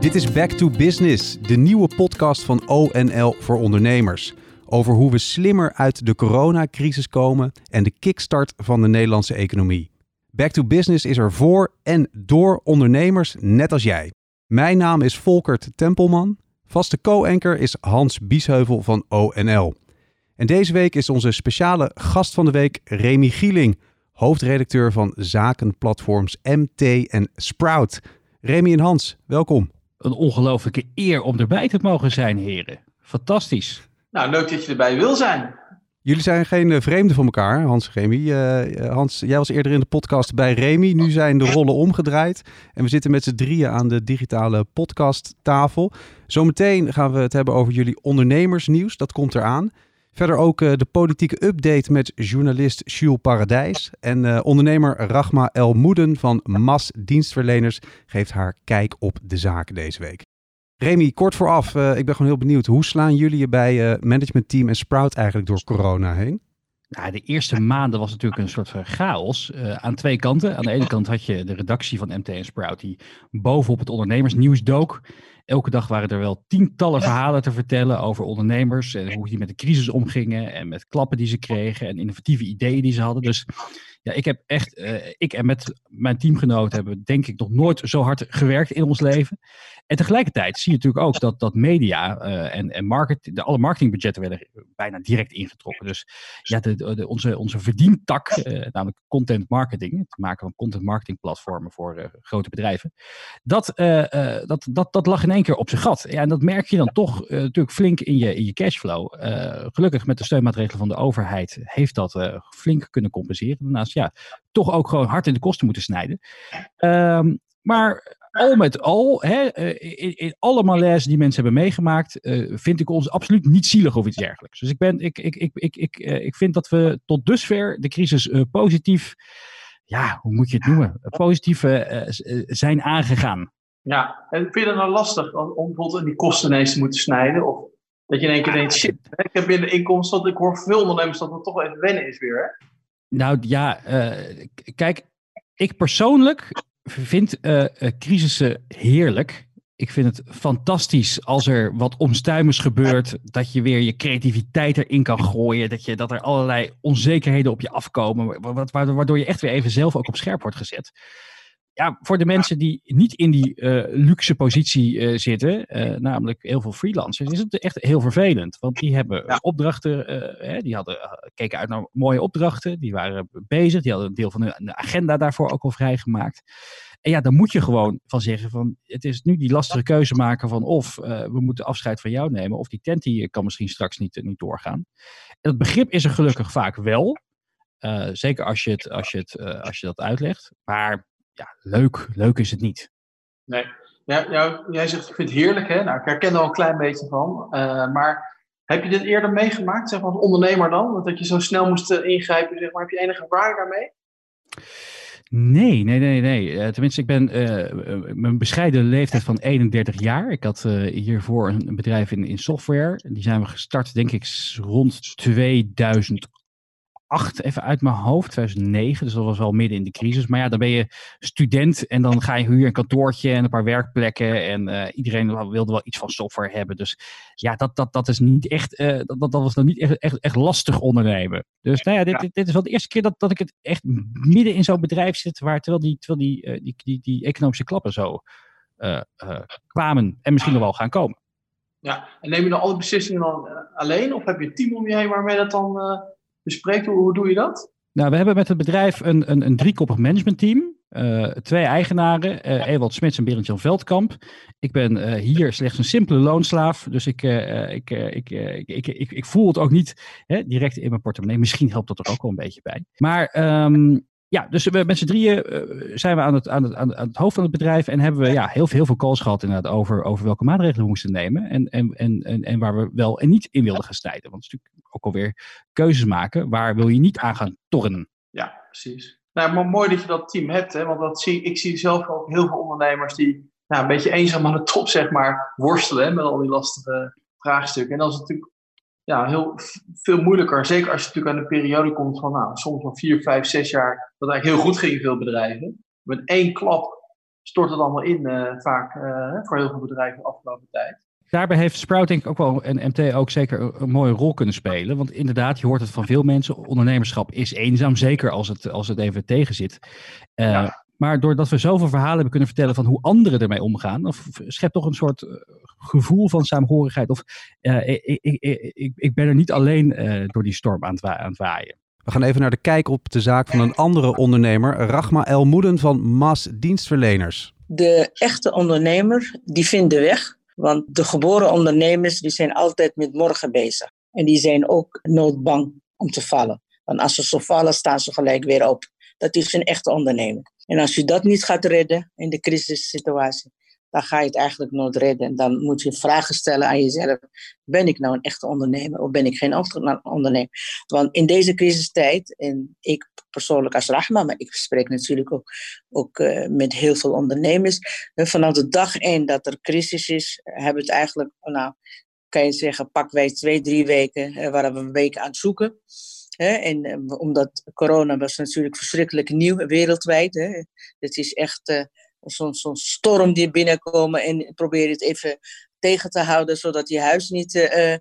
Dit is Back to Business, de nieuwe podcast van ONL voor ondernemers. Over hoe we slimmer uit de coronacrisis komen en de kickstart van de Nederlandse economie. Back to Business is er voor en door ondernemers net als jij. Mijn naam is Volkert Tempelman. Vaste co-anker is Hans Biesheuvel van ONL. En deze week is onze speciale gast van de week Remy Gieling, hoofdredacteur van zakenplatforms MT en Sprout. Remy en Hans, welkom. Een ongelofelijke eer om erbij te mogen zijn, heren. Fantastisch. Nou, leuk dat je erbij wil zijn. Jullie zijn geen uh, vreemden van elkaar, Hans en Remy. Uh, Hans, jij was eerder in de podcast bij Remy. Nu zijn de rollen omgedraaid. En we zitten met z'n drieën aan de digitale podcasttafel. Zometeen gaan we het hebben over jullie ondernemersnieuws. Dat komt eraan. Verder ook uh, de politieke update met journalist Jules Paradijs. En uh, ondernemer Rachma El Moeden van MAS Dienstverleners geeft haar kijk op de zaken deze week. Remy, kort vooraf, uh, ik ben gewoon heel benieuwd. Hoe slaan jullie je bij managementteam en Sprout eigenlijk door corona heen? Nou, de eerste maanden was natuurlijk een soort van chaos aan twee kanten. Aan de ene kant had je de redactie van MT en Sprout die bovenop het ondernemersnieuws dook. Elke dag waren er wel tientallen verhalen te vertellen over ondernemers en hoe die met de crisis omgingen en met klappen die ze kregen en innovatieve ideeën die ze hadden. Dus ja, ik heb echt, uh, ik en met mijn teamgenoten hebben denk ik nog nooit zo hard gewerkt in ons leven. En tegelijkertijd zie je natuurlijk ook dat, dat media uh, en, en market, de, alle marketingbudgetten werden bijna direct ingetrokken. Dus ja, de, de, onze, onze verdientak, uh, namelijk content marketing, het maken van content marketing platformen voor grote bedrijven, dat, dat, dat, dat lag in één keer op zijn gat. Ja, en dat merk je dan toch natuurlijk flink in je, in je cashflow. gelukkig met de steunmaatregelen van de overheid heeft dat flink kunnen compenseren. Daarnaast ja, toch ook gewoon hard in de kosten moeten snijden. Um, maar al met al, hè, eh, in, in, alle malaise die mensen hebben meegemaakt, uh, vind ik ons absoluut niet zielig of iets dergelijks. Dus ik, ben, ik, ik, ik, ik, ik, uh, ik vind dat we tot dusver de crisis uh, positief, ja, hoe moet je het noemen, positief zijn aangegaan. Ja, en vind je dat nou lastig om bijvoorbeeld die kosten ineens te moeten snijden? Of dat je in één keer denkt, shit, ik heb binnen inkomsten, want ik hoor veel ondernemers dat het toch even wennen is weer. Hè? Nou ja, kijk, ik persoonlijk vind uh, crisissen heerlijk. Ik vind het fantastisch als er wat omstuimers gebeurt. Dat je weer je creativiteit erin kan gooien. Dat, je, dat er allerlei onzekerheden op je afkomen. Waardoor je echt weer even zelf ook op scherp wordt gezet ja, voor de mensen die niet in die uh, luxe positie uh, zitten, uh, namelijk heel veel freelancers, is het echt heel vervelend. Want die hebben ja. opdrachten, hè, die hadden, keken uit naar mooie opdrachten, die waren bezig, die hadden een deel van de agenda daarvoor ook al vrijgemaakt. En ja, dan moet je gewoon van zeggen van, het is nu die lastige keuze maken van of we moeten afscheid van jou nemen, of die tent die kan misschien straks niet, niet doorgaan. En dat begrip is er gelukkig vaak wel. zeker als je, het, als, je het, als je dat uitlegt. Maar ja, leuk, leuk is het niet. Nee, ja, jij zegt ik vind het heerlijk, hè? Nou, ik herken er al een klein beetje van. Uh, maar heb je dit eerder meegemaakt, zeg maar, als ondernemer dan? Dat je zo snel moest uh, ingrijpen, zeg maar. Heb je enige ervaring daarmee? Nee, nee, nee, nee. Uh, tenminste, ik ben uh, mijn bescheiden leeftijd van 31 jaar. Ik had uh, hiervoor een, een, bedrijf in, in software. Die zijn we gestart, denk ik, rond 2008 2008, even uit mijn hoofd, 2009. Dus dat was wel midden in de crisis. Maar ja, dan ben je student en dan ga je huur een kantoortje en een paar werkplekken. En uh, iedereen wilde wel iets van software hebben. Dus ja, dat, dat, dat is niet echt, uh, dat, dat was dan niet echt, echt, echt lastig ondernemen. Dus nou ja, dit, dit, dit, is wel de eerste keer dat, dat ik het echt midden in zo'n bedrijf zit. Waar terwijl die, terwijl die, uh, die, die, die, economische klappen zo kwamen en misschien nog wel gaan komen. Ja, en neem je dan alle beslissingen dan alleen? Of heb je een team om je heen waarmee dat dan bespreekt. Hoe, hoe doe je dat? Nou, we hebben met het bedrijf een, een, een driekoppig managementteam. Uh, twee eigenaren, uh, Ewald Smits en Berend-Jan Veldkamp. Ik ben uh, hier slechts een simpele loonslaaf, dus ik, ik, ik, ik, ik, ik, voel het ook niet hè, direct in mijn portemonnee. Misschien helpt dat er ook wel een beetje bij. Maar um, ja, dus we, met z'n drieën zijn we aan het, aan, het, aan, het hoofd van het bedrijf en hebben we ja, heel, veel, heel veel calls gehad inderdaad over, over welke maatregelen we moesten nemen en, en, en, en, en waar we wel en niet in wilden gaan snijden. Want het is natuurlijk ook alweer keuzes maken, waar wil je niet aan gaan tornen. Ja, precies. Nou, maar mooi dat je dat team hebt, hè? want dat zie, ik zie zelf ook heel veel ondernemers die nou, een beetje eenzaam aan de top zeg maar, worstelen met al die lastige vraagstukken. En dat is natuurlijk ja, heel veel moeilijker. Zeker als je natuurlijk aan een periode komt van nou, soms wel vier, vijf, zes jaar. Dat eigenlijk heel goed ging in veel bedrijven. Met één klap stort het allemaal in vaak voor heel veel bedrijven de afgelopen tijd. Daarbij heeft Sprout denk ik ook wel en MT ook zeker een, mooie rol kunnen spelen. Want inderdaad, je hoort het van veel mensen. Ondernemerschap is eenzaam, zeker als het, als het even tegen zit. Maar doordat we zoveel verhalen hebben kunnen vertellen van hoe anderen ermee omgaan, of schept toch een soort eh, gevoel van saamhorigheid. Of uh, ik, ik, ik, ik, ben er niet alleen uh, door die storm aan het, aan het, waaien. We gaan even naar de kijk op de zaak van een andere ondernemer, Rachma El Moeden van Mas Dienstverleners. De echte ondernemer, die vindt de weg. Want de geboren ondernemers, die zijn altijd met morgen bezig. En die zijn ook noodbang om te vallen. Want als ze zo vallen, staan ze gelijk weer op. Dat is een echte ondernemer. En als je dat niet gaat redden in de crisissituatie, dan ga je het eigenlijk nooit redden. En dan moet je vragen stellen aan jezelf. Ben ik nou een echte ondernemer of ben ik geen ondernemer? Want in deze crisistijd, en ik persoonlijk als Rahma, maar ik spreek natuurlijk ook, ook uh, met heel veel ondernemers. Vanaf de dag één dat er crisis is, hebben het eigenlijk, nou, kan je zeggen, pak wij twee, drie weken, uh, waar we een week aan het zoeken. En eh, omdat corona was natuurlijk verschrikkelijk nieuw wereldwijd. Hè? Het is echt zo'n zo storm die binnenkomen en probeer het even tegen te houden, zodat je huis niet uh,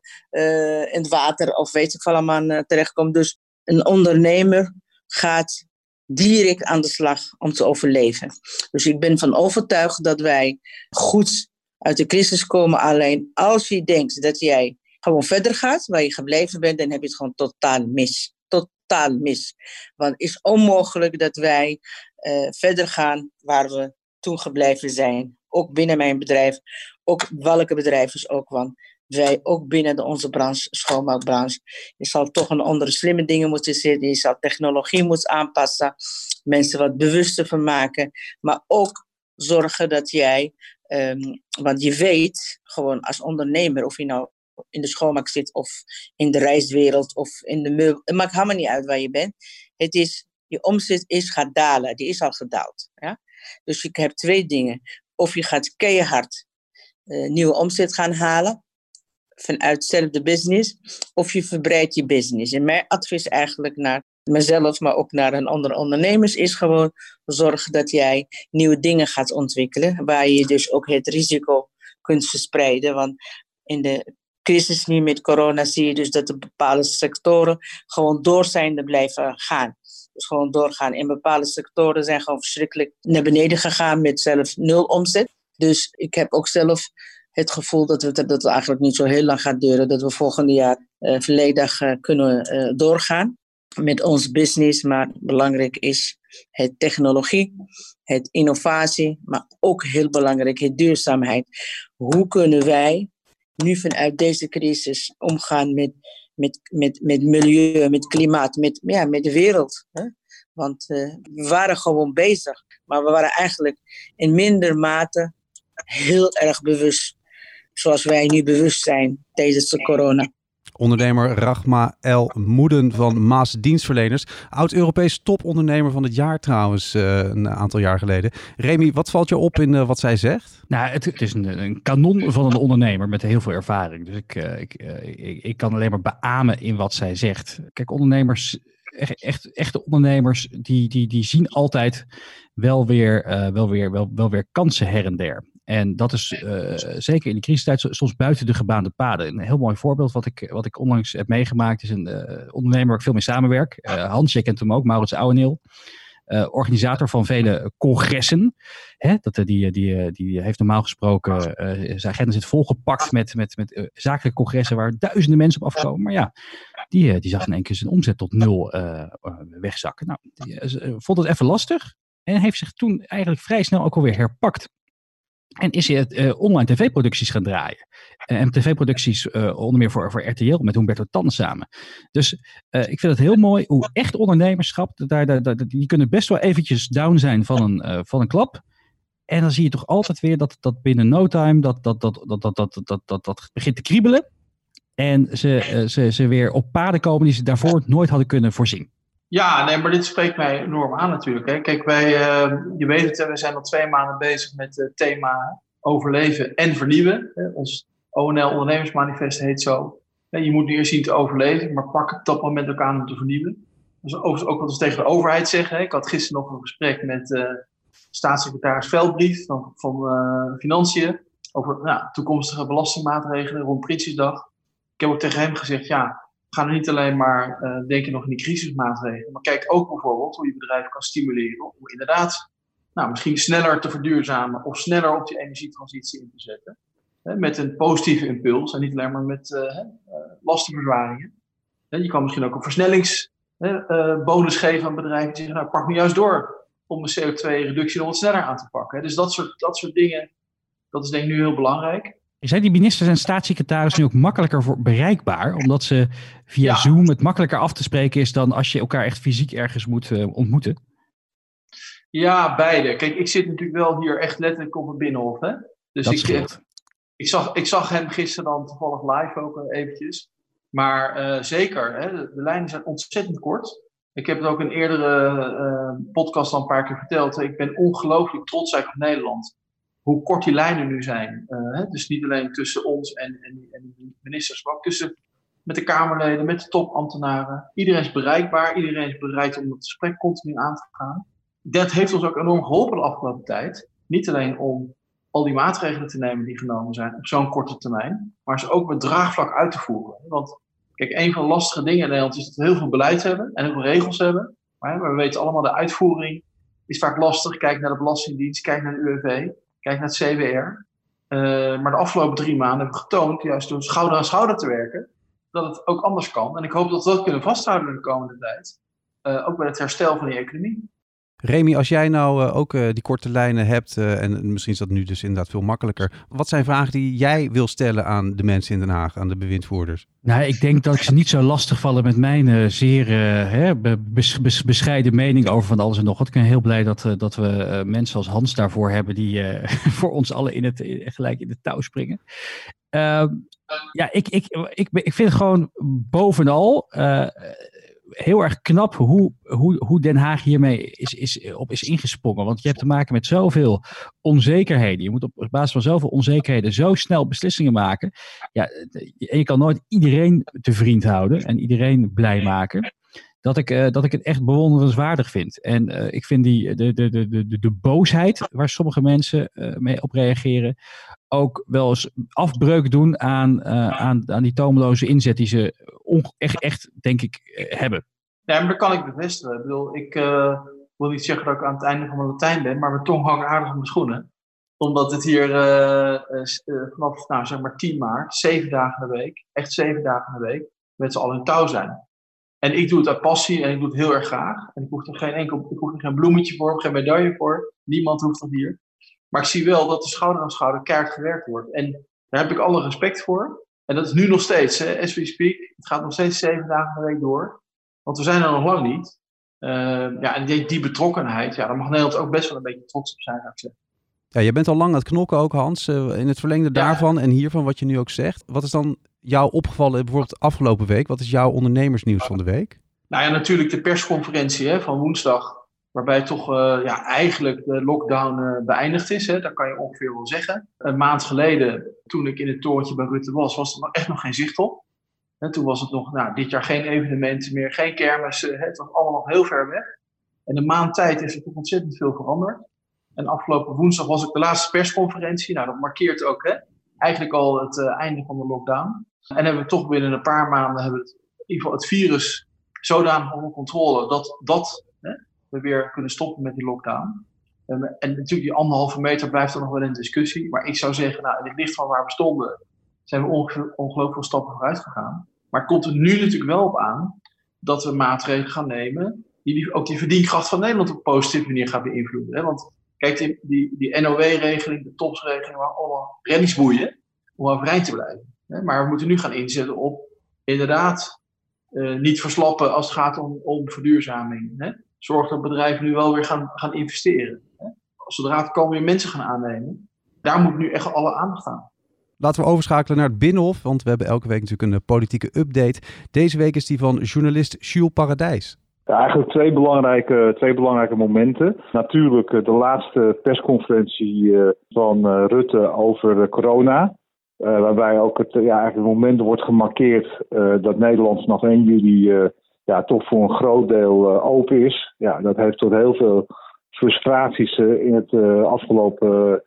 in het water of weet ik allemaal terechtkomt. Dus een ondernemer gaat direct aan de slag om te overleven. Dus ik ben van overtuigd dat wij goed uit de crisis komen. Alleen als je denkt dat jij gewoon verder gaat, waar je gebleven bent, dan heb je het gewoon totaal mis. Totaal mis. Want het is onmogelijk dat wij verder gaan waar we toen gebleven zijn. Ook binnen mijn bedrijf, ook welke bedrijf is ook, want wij ook binnen de, onze branche, schoonmaakbranche. Je zal toch een andere slimme dingen moeten zitten. Je zal technologie moeten aanpassen. Mensen wat bewuster van maken. Maar ook zorgen dat jij, um, want je weet gewoon als ondernemer, of je nou in de schoonmaak zit of in de reiswereld of in de meubel. Het maakt helemaal niet uit waar je bent. Het is, je omzet is gaat dalen. Die is al gedaald. Ja? Dus je hebt twee dingen. Of je gaat keihard uh, nieuwe omzet gaan halen vanuit hetzelfde business. Of je verbreidt je business. En mijn advies eigenlijk naar mezelf, maar ook naar een andere ondernemers, is gewoon zorgen dat jij nieuwe dingen gaat ontwikkelen. Waar je dus ook het risico kunt verspreiden. Want in de crisis nu met corona zie je dus dat de bepaalde sectoren gewoon door zijn blijven gaan. Dus gewoon doorgaan. En bepaalde sectoren zijn gewoon verschrikkelijk naar beneden gegaan met zelf nul omzet. Dus ik heb ook zelf het gevoel dat, we, dat het eigenlijk niet zo heel lang gaat duren. Dat we volgend jaar uh, volledig uh, kunnen uh, doorgaan met ons business. Maar belangrijk is het technologie, het innovatie, maar ook heel belangrijk het duurzaamheid. Hoe kunnen wij nu vanuit deze crisis omgaan met, met, met, met milieu, met klimaat, met, ja, met de wereld. Hè? Want uh, we waren gewoon bezig, maar we waren eigenlijk in minder mate heel erg bewust. Zoals wij nu bewust zijn tijdens de corona. Ondernemer Rachma El Moeden van Maas Dienstverleners. Oud-Europees topondernemer van het jaar trouwens, uh, een aantal jaar geleden. Remy, wat valt je op in uh, wat zij zegt? Nou, het, is een, een, kanon van een ondernemer met heel veel ervaring. Dus ik, uh, ik, ik, ik, kan alleen maar beamen in wat zij zegt. Kijk, ondernemers, echt, echte ondernemers, die, die, die zien altijd wel weer, wel, weer, wel, wel weer kansen her en der. En dat is uh, zeker in de crisistijd soms buiten de gebaande paden. Een heel mooi voorbeeld wat ik, wat ik onlangs heb meegemaakt is een uh, ondernemer waar ik veel mee samenwerk. Uh, Hans, kent hem ook, Maurits Ouweneel. organisator van vele congressen. Hè, dat, die, die, die heeft normaal gesproken, zijn agenda zit volgepakt met, met, met zakelijke congressen waar duizenden mensen op afkomen. Maar ja, die, die zag in één keer zijn omzet tot nul wegzakken. Nou, die vond het even lastig en heeft zich toen eigenlijk vrij snel ook alweer herpakt. En is hij uh, online tv-producties gaan draaien. Uh, en tv-producties uh, onder meer voor, voor RTL met Humberto Tan samen. Dus ik vind het heel mooi hoe echt ondernemerschap, daar, daar, die kunnen best wel eventjes down zijn van een, van een klap. En dan zie je toch altijd weer dat, dat binnen no time dat, dat, dat, dat, dat, dat, dat, dat, dat begint te kriebelen. En ze, ze, ze weer op paden komen die ze daarvoor nooit hadden kunnen voorzien. Ja, nee, maar dit spreekt mij enorm aan natuurlijk. Hè. Kijk, wij, uh, je weet het, we zijn al twee maanden bezig met het thema overleven en vernieuwen. Hè. Ons ONL Ondernemersmanifest heet zo. Je moet nu eerst zien te overleven, maar pak op dat moment ook aan om te vernieuwen. Dat is ook wat we tegen de overheid zeggen. Ik had gisteren nog een gesprek met uh, staatssecretaris Veldbrief van, van Financiën over nou, toekomstige belastingmaatregelen rond Prinsjesdag. Ik heb ook tegen hem gezegd, ja, ga nu niet alleen maar denken nog in die crisismaatregelen, maar kijk ook bijvoorbeeld hoe je bedrijven kan stimuleren om inderdaad nou, misschien sneller te verduurzamen of sneller op die energietransitie in te zetten. Hè, met een positieve impuls en niet alleen maar met uh, lastenverzwaringen. je kan misschien ook een versnellingsbonus uh, geven aan bedrijven die zeggen, nou pak nu juist door om de CO2-reductie nog wat sneller aan te pakken. Dus dat soort, dat soort dingen, dat is denk ik nu heel belangrijk. Zijn die ministers en staatssecretarissen nu ook makkelijker voor bereikbaar? Omdat ze via Zoom het makkelijker af te spreken is dan als je elkaar echt fysiek ergens moet ontmoeten? Ja, beide. Kijk, ik zit natuurlijk wel hier echt letterlijk op het binnenhof. Hè? Dus dat ik, ik, zag, ik zag hem gisteren dan toevallig live ook uh, eventjes. Maar uh, zeker, hè, de, de, lijnen zijn ontzettend kort. Ik heb het ook in eerdere uh, podcast al een paar keer verteld. Ik ben ongelooflijk trots eigenlijk op Nederland. Hoe kort die lijnen nu zijn. Hè? Dus niet alleen tussen ons en, en, en ministers, maar ook tussen met de Kamerleden, met de topambtenaren. Iedereen is bereikbaar, iedereen is bereid om het gesprek continu aan te gaan dat heeft ons ook enorm geholpen de afgelopen tijd. Niet alleen om al die maatregelen te nemen die genomen zijn op zo'n korte termijn, maar ze ook met draagvlak uit te voeren. Want kijk, een van de lastige dingen in Nederland is dat we heel veel beleid hebben en heel veel regels hebben. Maar, we weten allemaal, de uitvoering is vaak lastig. Kijk naar de Belastingdienst, kijk naar de UWV, kijk naar het CWR. Uh, maar de afgelopen drie maanden hebben we getoond, juist door schouder aan schouder te werken, dat het ook anders kan. En ik hoop dat we dat kunnen vasthouden in de komende tijd. Uh, ook bij het herstel van die economie. Remy, als jij nou uh, ook uh, die korte lijnen hebt, uh, en misschien is dat nu dus inderdaad veel makkelijker. Wat zijn vragen die jij wil stellen aan de mensen in Den Haag, aan de bewindvoerders? Nou, ik denk dat ik ze niet zo lastig vallen met mijn zeer hè, bes, bes, bescheiden mening over van alles en nog wat. Ik ben heel blij dat, dat we mensen als Hans daarvoor hebben die voor ons allen in het, gelijk in de touw springen. Ehm, ja, ik, ik, ik, ik vind gewoon bovenal heel erg knap hoe, hoe, hoe Den Haag hiermee is, is, op is ingesprongen. Want je hebt te maken met zoveel onzekerheden. Je moet op basis van zoveel onzekerheden zo snel beslissingen maken. Ja, en je kan nooit iedereen te vriend houden en iedereen blij maken. Dat ik, uh, dat ik het echt bewonderenswaardig vind. En uh, ik vind die, de, de, de, de, de boosheid waar sommige mensen mee op reageren. ook wel eens afbreuk doen aan, aan, aan die tomeloze inzet die ze echt, echt, denk ik, eh, hebben. Ja, maar dat kan ik bevestigen. Ik bedoel, ik uh, wil niet zeggen dat ik aan het einde van mijn Latijn ben, maar mijn tong hangt aardig op mijn schoenen. Omdat het hier uh, vanaf, nou, zeg maar 10 maart, zeven dagen de week, echt zeven dagen de week, met z'n allen in touw zijn. En ik doe het uit passie en ik doe het heel erg graag. En ik hoef er geen enkel, ik hoef er geen bloemetje voor, geen medaille voor. Niemand hoeft dat hier. Maar ik zie wel dat er schouder aan schouder keihard gewerkt wordt. En daar heb ik alle respect voor. En dat is nu nog steeds, hè, as we speak. Het gaat nog steeds zeven dagen per week door. Want we zijn er nog lang niet. Uh, ja, en die, die, betrokkenheid, ja, daar mag Nederland ook best wel een beetje trots op zijn, zou ik zeggen. Ja, je bent al lang aan het knokken ook, Hans. Uh, in het verlengde daarvan en hiervan wat je nu ook zegt. Wat is dan jou opgevallen bijvoorbeeld afgelopen week? Wat is jouw ondernemersnieuws van de week? Nou ja, natuurlijk de persconferentie hè, van woensdag. Waarbij toch uh, ja, eigenlijk de lockdown uh, beëindigd is. Hè? Dat kan je ongeveer wel zeggen. Een maand geleden, toen ik in het torentje bij Rutte was, was er nog echt nog geen zicht op. En toen was het nog, nou, dit jaar geen evenementen meer, geen kermissen. Het was allemaal nog heel ver weg. En een maand tijd is er toch ontzettend veel veranderd. En afgelopen woensdag was ik de laatste persconferentie. Nou, dat markeert ook hè, eigenlijk al het uh, einde van de lockdown. En hebben we toch binnen een paar maanden hebben het, in ieder geval het virus zodanig onder controle dat dat we weer kunnen stoppen met die lockdown. En, natuurlijk, die anderhalve meter blijft er nog wel in discussie. Maar ik zou zeggen, nou, in het licht van waar we stonden, zijn we ongelooflijk veel stappen vooruit gegaan. Maar het komt er nu natuurlijk wel op aan dat we maatregelen gaan nemen die ook die verdienkracht van Nederland op een positieve manier gaan beïnvloeden. Hè? Want kijk, die, die, die NOW-regeling, de TOPS-regeling, waren allemaal renningsboeien om overeind te blijven. Hè? Maar we moeten nu gaan inzetten op inderdaad uh, niet verslappen als het gaat om, om verduurzaming. Hè? Zorgt dat bedrijven nu wel weer gaan, gaan investeren. Hè? Zodra het komen weer mensen gaan aannemen, daar moet nu echt alle aandacht aan. Laten we overschakelen naar het Binnenhof, want we hebben elke week natuurlijk een politieke update. Deze week is die van journalist Jules Paradijs. Ja, eigenlijk twee belangrijke, twee belangrijke momenten. Natuurlijk eh, de laatste persconferentie eh, van eh, Rutte over corona. waarbij ook het, ja, eigenlijk het moment wordt gemarkeerd dat Nederland nog 1 juli ja, toch voor een groot deel uh, open is. Ja, dat heeft tot heel veel frustraties in het afgelopen,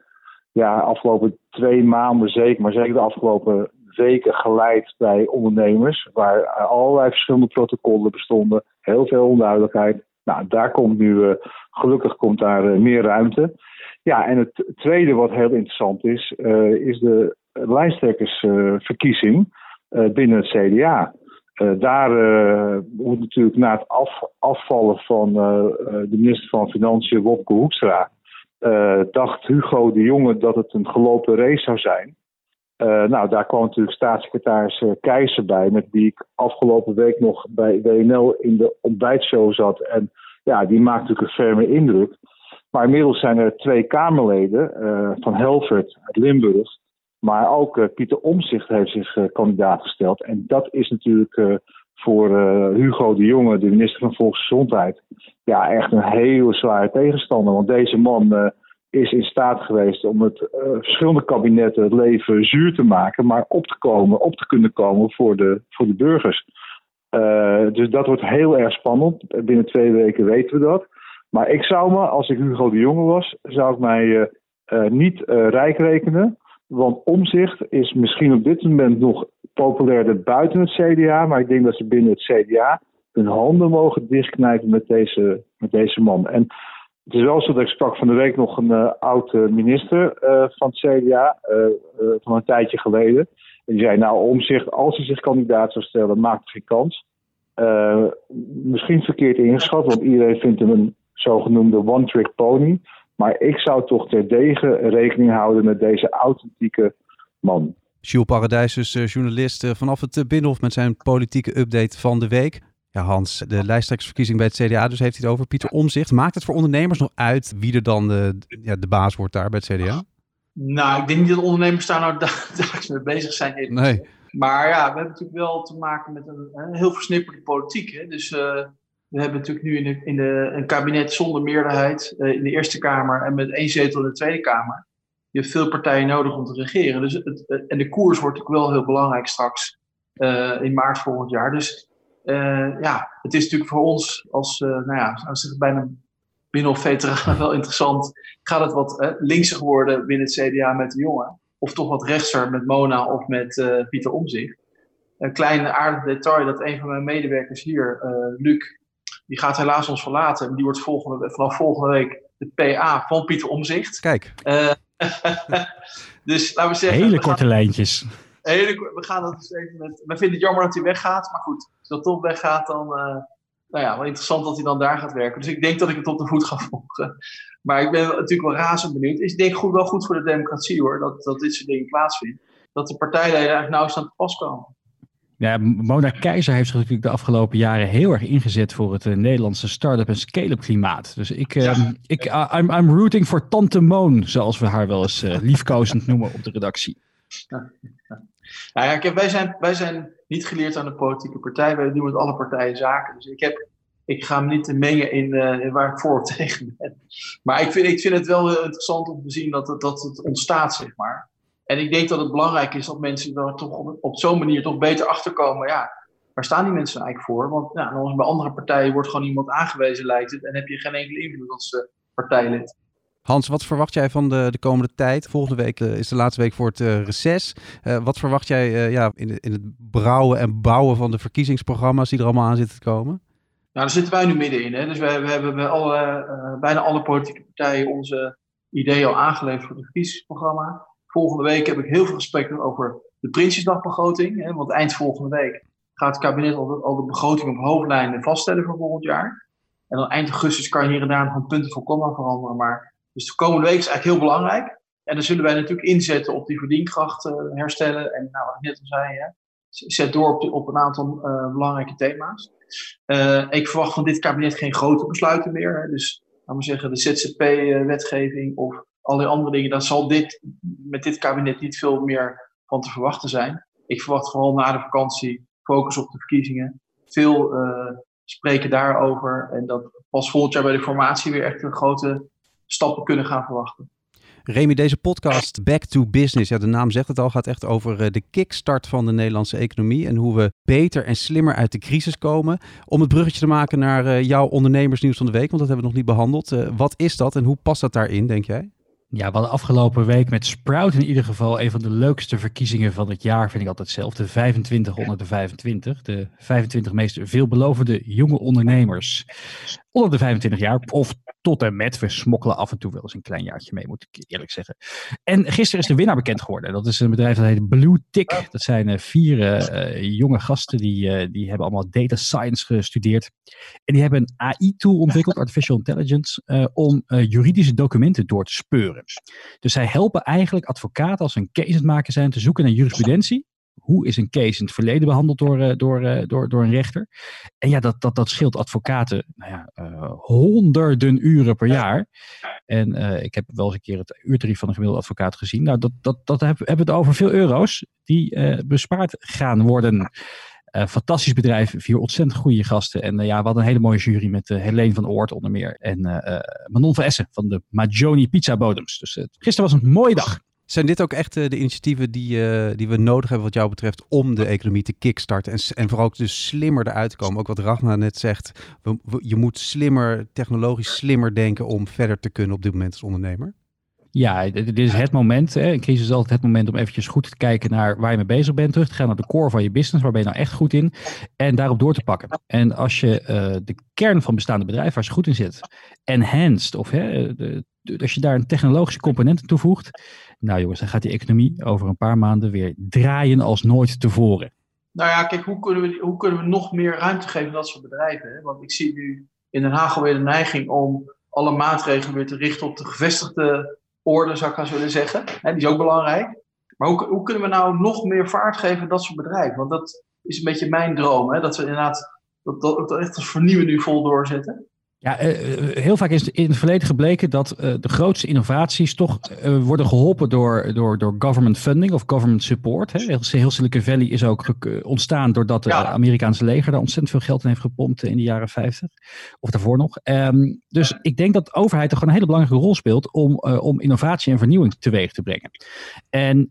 ja, afgelopen twee maanden zeker, maar zeker de afgelopen weken geleid bij ondernemers, waar allerlei verschillende protocollen bestonden, heel veel onduidelijkheid. Nou, daar komt nu, gelukkig komt daar meer ruimte. Ja, en het tweede wat heel interessant is, is de lijsttrekkersverkiezing binnen het CDA. Uh, daar uh, moet natuurlijk na het af, afvallen van uh, de minister van Financiën, Wopke Hoekstra, dacht Hugo de Jonge dat het een gelopen race zou zijn. nou, daar kwam natuurlijk staatssecretaris Keizer bij, met wie ik afgelopen week nog bij WNL in de ontbijtshow zat. En ja, die maakt natuurlijk een ferme indruk. Maar inmiddels zijn er twee Kamerleden van Helvert uit Limburg maar ook uh, Pieter Omzicht heeft zich uh, kandidaat gesteld. En dat is natuurlijk uh, voor Hugo de Jonge, de minister van Volksgezondheid, ja, echt een hele zware tegenstander. Want deze man is in staat geweest om het verschillende kabinetten het leven zuur te maken, maar op te komen, op te kunnen komen voor de, voor de burgers. dus dat wordt heel erg spannend. Binnen twee weken weten we dat. Maar ik zou me, als ik Hugo de Jonge was, zou ik mij niet rijk rekenen. Want omzicht is misschien op dit moment nog populairder buiten het CDA. Maar ik denk dat ze binnen het CDA hun handen mogen dichtknijpen met deze, met deze man. En het is wel zo dat ik sprak van de week nog een uh, oud minister uh, van het CDA, van een tijdje geleden. En die zei, nou omzicht, als hij zich kandidaat zou stellen, maakt geen kans. misschien verkeerd ingeschat, want iedereen vindt hem een zogenoemde one-trick pony. Maar ik zou toch terdege rekening houden met deze authentieke man. Jules Paradijs, dus uh, journalist uh, vanaf het Binnenhof met zijn politieke update van de week. Ja, Hans, de lijsttrekkersverkiezing bij het CDA, dus heeft hij het over. Pieter Omzicht. Maakt het voor ondernemers nog uit wie er dan de, ja, de baas wordt daar bij het CDA? Nou, ik denk niet dat ondernemers daar nou dagelijks mee bezig zijn. Nee. Maar ja, we hebben natuurlijk wel te maken met een, een heel versnipperde politiek. Hè? Dus uh, we hebben natuurlijk nu in, in de, een kabinet zonder meerderheid uh, in de Eerste Kamer en met één zetel in de Tweede Kamer. Je hebt veel partijen nodig om te regeren. Dus het, het, en de koers wordt natuurlijk wel heel belangrijk straks uh, in maart volgend jaar. Dus ja, het is natuurlijk voor ons als, nou ja, als het bijna veteraan wel interessant. Gaat het wat linkser worden binnen het CDA met de jongen? Of toch wat rechtser met Mona of met Pieter Omzicht? Een klein aardig detail dat een van mijn medewerkers hier, Luc, die gaat helaas ons verlaten. Die wordt volgende, vanaf volgende week de PA van Pieter Omzicht. Kijk. Uh, dus laten we zeggen. Hele korte lijntjes. Hele, we gaan dat dus even met. We vinden het jammer dat hij weggaat. Maar goed, als dat toch weggaat, dan. Uh, nou ja, wel interessant dat hij dan daar gaat werken. Dus ik denk dat ik het op de voet ga volgen. Maar ik ben natuurlijk wel razend benieuwd. Is denk goed, wel goed voor de democratie hoor, dat, dat dit soort dingen plaatsvinden. Dat de partijleden eigenlijk nauw aan te pas komen. Ja, Mona Keizer heeft zich natuurlijk de afgelopen jaren heel erg ingezet voor het uh, Nederlandse start-up en scale-up klimaat. Dus ik, uh, ja. ik uh, I'm, I'm rooting voor Tante Moon, zoals we haar wel eens liefkozend noemen op de redactie. Ja, Nou ja, kijk, wij, zijn, wij zijn niet geleerd aan de politieke partij. Wij doen met alle partijen zaken. Dus ik, heb, ik ga me niet mengen in, in waar ik voor of tegen ben. Maar ik vind, ik vind het wel heel interessant om te zien dat het, dat het ontstaat, zeg maar. En ik denk dat het belangrijk is dat mensen er toch op, op zo'n manier toch beter achterkomen. Ja, waar staan die mensen eigenlijk voor? Want ja, bij andere partijen wordt gewoon iemand aangewezen, lijkt het. En heb je geen enkele invloed als uh, partijlid. Hans, wat verwacht jij van de, de komende tijd? Volgende week uh, is de laatste week voor het uh, reces. wat verwacht jij ja, in, in het brouwen en bouwen van de verkiezingsprogramma's die er allemaal aan zitten te komen? Nou, daar zitten wij nu middenin. Hè? Dus we, we hebben bij alle, bijna alle politieke partijen onze ideeën al aangeleverd voor het verkiezingsprogramma. Volgende week heb ik heel veel gesprekken over de Prinsjesdagbegroting. Hè, want eind volgende week gaat het kabinet al de, al de begroting op hoofdlijnen vaststellen voor volgend jaar. En dan eind augustus kan je hier en daar nog een punten voor komma veranderen. Maar, dus de komende week is eigenlijk heel belangrijk. En dan zullen wij natuurlijk inzetten op die verdienkracht uh, herstellen. En nou, wat ik net al zei, zet door op, een aantal uh, belangrijke thema's. Uh, ik verwacht van dit kabinet geen grote besluiten meer. Hè. Dus laten we zeggen, de ZZP-wetgeving of die andere dingen, dan zal dit met dit kabinet niet veel meer van te verwachten zijn. Ik verwacht vooral na de vakantie focus op de verkiezingen. Veel uh, spreken daarover. En dat pas volgend jaar bij de formatie weer echt een grote stappen kunnen gaan verwachten. Remy, deze podcast Back to Business, ja, de naam zegt het al, gaat echt over eh, de kickstart van de Nederlandse economie en hoe we beter en slimmer uit de crisis komen. Om het bruggetje te maken naar uh, jouw ondernemersnieuws van de week, want dat hebben we nog niet behandeld. Wat is dat en hoe past dat daarin, denk jij? Ja, we hadden afgelopen week met Sprout in ieder geval een van de leukste verkiezingen van het jaar, vind ik altijd zelf. De 25 onder de 25. De 25 meest veelbelovende jonge ondernemers onder de 25 jaar. Of tot en met. We smokkelen af en toe wel eens een klein jaartje mee, moet ik eerlijk zeggen. En gisteren is de winnaar bekend geworden. Dat is een bedrijf dat heet Blue Tick. Dat zijn uh, vier uh, jonge gasten die, die hebben allemaal data science gestudeerd. En die hebben een AI-tool ontwikkeld, artificial intelligence, om juridische documenten door te speuren. Dus zij helpen eigenlijk advocaten als ze een case aan het maken zijn te zoeken naar jurisprudentie hoe is een case in het verleden behandeld door, door, door, door een rechter? En ja, dat, dat, dat scheelt advocaten nou ja, uh, honderden uren per jaar. En uh, ik heb wel eens een keer het uurtarief van een gemiddelde advocaat gezien. Nou, dat, dat, dat hebben we het over veel euro's die uh, bespaard gaan worden. fantastisch bedrijf, vier ontzettend goede gasten. En ja, we hadden een hele mooie jury met Helene van Oort onder meer. En Manon van Essen van de Majoni Pizza Bodems. Dus gisteren was een mooie dag. Zijn dit ook echt de initiatieven die, uh, die we nodig hebben wat jou betreft om de economie te kickstarten en, en vooral ook dus slimmer eruit te komen? Ook wat Ragnar net zegt, je moet slimmer, technologisch slimmer denken om verder te kunnen op dit moment als ondernemer. Ja, dit is het moment. Hè. Een crisis is altijd het moment om eventjes goed te kijken naar waar je mee bezig bent. Terug te gaan naar de core van je business. Waar ben je nou echt goed in? En daarop door te pakken. En als je uh, de kern van bestaande bedrijven, waar je goed in zit, enhanced, of hè, als je daar een technologische component toevoegt, nou jongens, dan gaat die economie over een paar maanden weer draaien als nooit tevoren. Nou ja, kijk, hoe kunnen we, hoe kunnen we nog meer ruimte geven aan dat soort bedrijven? Hè? Want ik zie nu in Den Haag alweer de neiging om alle maatregelen weer te richten op de gevestigde orde, zou ik gaan willen zeggen. Hè, die is ook belangrijk. Maar hoe, hoe kunnen we nou nog meer vaart geven aan dat soort bedrijven? Want dat is een beetje mijn droom, hè? dat we inderdaad dat, dat, dat echt als vernieuwen nu vol doorzetten. Ja, uh, heel vaak is in het verleden gebleken dat uh, de grootste innovaties toch uh, worden geholpen door, door, door government funding of government support. Heel, Silicon Valley is ook ontstaan doordat het. Amerikaanse leger daar ontzettend veel geld in heeft gepompt in de jaren 50. Of daarvoor nog. Um, dus ik denk dat de overheid er gewoon een hele belangrijke rol speelt om, om innovatie en vernieuwing teweeg te brengen. En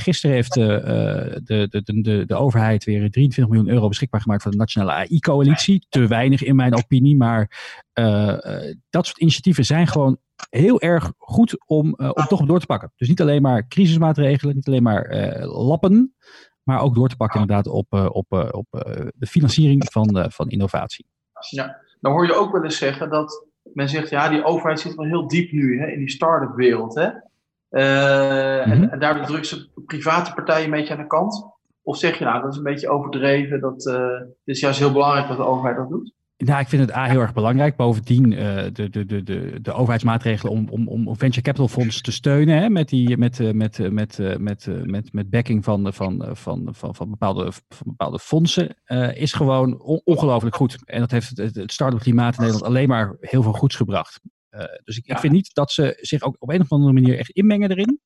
gisteren heeft de, de, de, de, de overheid weer 23 miljoen euro beschikbaar gemaakt voor de Nationale AI-coalitie. Te weinig in mijn opinie, maar uh, dat soort initiatieven zijn gewoon heel erg goed om, uh, om toch door te pakken. Dus niet alleen maar crisismaatregelen, niet alleen maar lappen, maar ook door te pakken inderdaad op, op, op de financiering van, van innovatie. Ja, dan hoor je ook wel eens zeggen dat men zegt, ja, die overheid zit wel heel diep nu hè, in die start-up wereld. Hè? Uh, mm-hmm. en, en daardoor drukken ze private partijen een beetje aan de kant. Of zeg je nou, dat is een beetje overdreven, dat uh, het is juist heel belangrijk dat de overheid dat doet? Nou, ik vind het A heel erg belangrijk. Bovendien uh, de, de, de, de, de overheidsmaatregelen om, om, om venture capital fonds te steunen. Hè, met, die, met, met, met, met, met, met backing van, van, van, van, van, bepaalde, van bepaalde fondsen. Uh, is gewoon on, ongelooflijk goed. En dat heeft het, het start-up klimaat in Nederland alleen maar heel veel goeds gebracht. Uh, dus ik, vind niet dat ze zich ook op een of andere manier echt inmengen erin.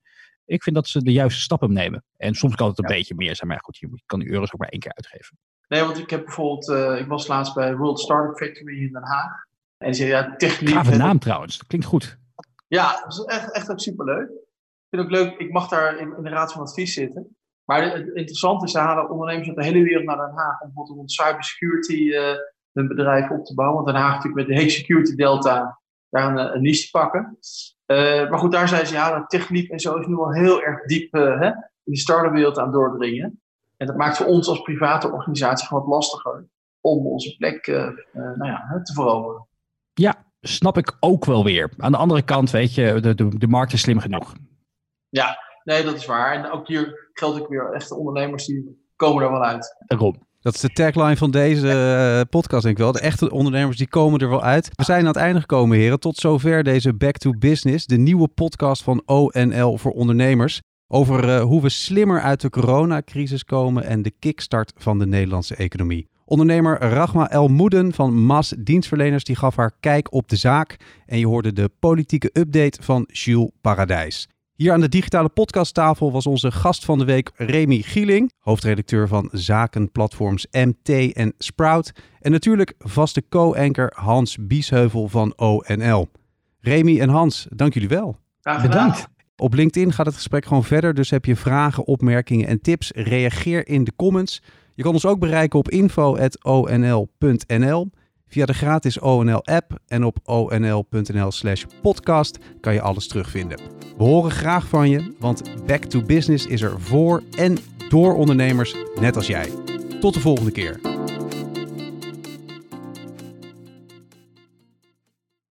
Ik vind dat ze de juiste stappen nemen. En soms kan het een ja. beetje meer zijn. Maar goed, je kan die euro's ook maar één keer uitgeven. Nee, want ik heb bijvoorbeeld, uh, ik was laatst bij World Startup Factory in Den Haag. En zei, ja, techniek... Gave naam trouwens, dat klinkt goed. Ja, dat is echt, echt ook superleuk. Ik vind het ook leuk, ik mag daar in, in de raad van advies zitten. Maar het, interessante is, ze halen ondernemers uit de hele wereld naar Den Haag. Om bijvoorbeeld rond cybersecurity uh, hun bedrijf op te bouwen. Want Den Haag natuurlijk met de Hague Security Delta daar een, een niche te pakken. Uh, maar goed, daar zijn ze, ja, de techniek en zo is nu al heel erg diep hè, in die start-up wereld aan doordringen. En dat maakt voor ons als private organisatie gewoon wat lastiger om onze plek uh, uh, nou ja, te veroveren. Ja, snap ik ook wel weer. Aan de andere kant, weet je, de, de, de markt is slim genoeg. Ja, nee, dat is waar. En ook hier geldt ook weer echte ondernemers die komen er wel uit. Daarom. Dat is de tagline van deze podcast, denk ik wel. De echte ondernemers die komen er wel uit. We zijn aan het einde gekomen, heren. Tot zover deze Back to Business, de nieuwe podcast van ONL voor ondernemers. Over uh, hoe we slimmer uit de coronacrisis komen en de kickstart van de Nederlandse economie. Ondernemer Rachma El Moeden van MAS Dienstverleners die gaf haar kijk op de zaak. En je hoorde de politieke update van Jules Paradijs. Hier aan de digitale podcasttafel was onze gast van de week Remy Gieling, hoofdredacteur van zakenplatforms MT en Sprout. En natuurlijk vaste co-anker Hans Biesheuvel van ONL. Remy en Hans, dank jullie wel. Bedankt. Op LinkedIn gaat het gesprek gewoon verder, dus heb je vragen, opmerkingen en tips, reageer in de comments. Je kan ons ook bereiken op info.onl.nl. Via de gratis ONL-app en op onl.nl/slash podcast kan je alles terugvinden. We horen graag van je, want Back to Business is er voor en door ondernemers net als jij. Tot de volgende keer.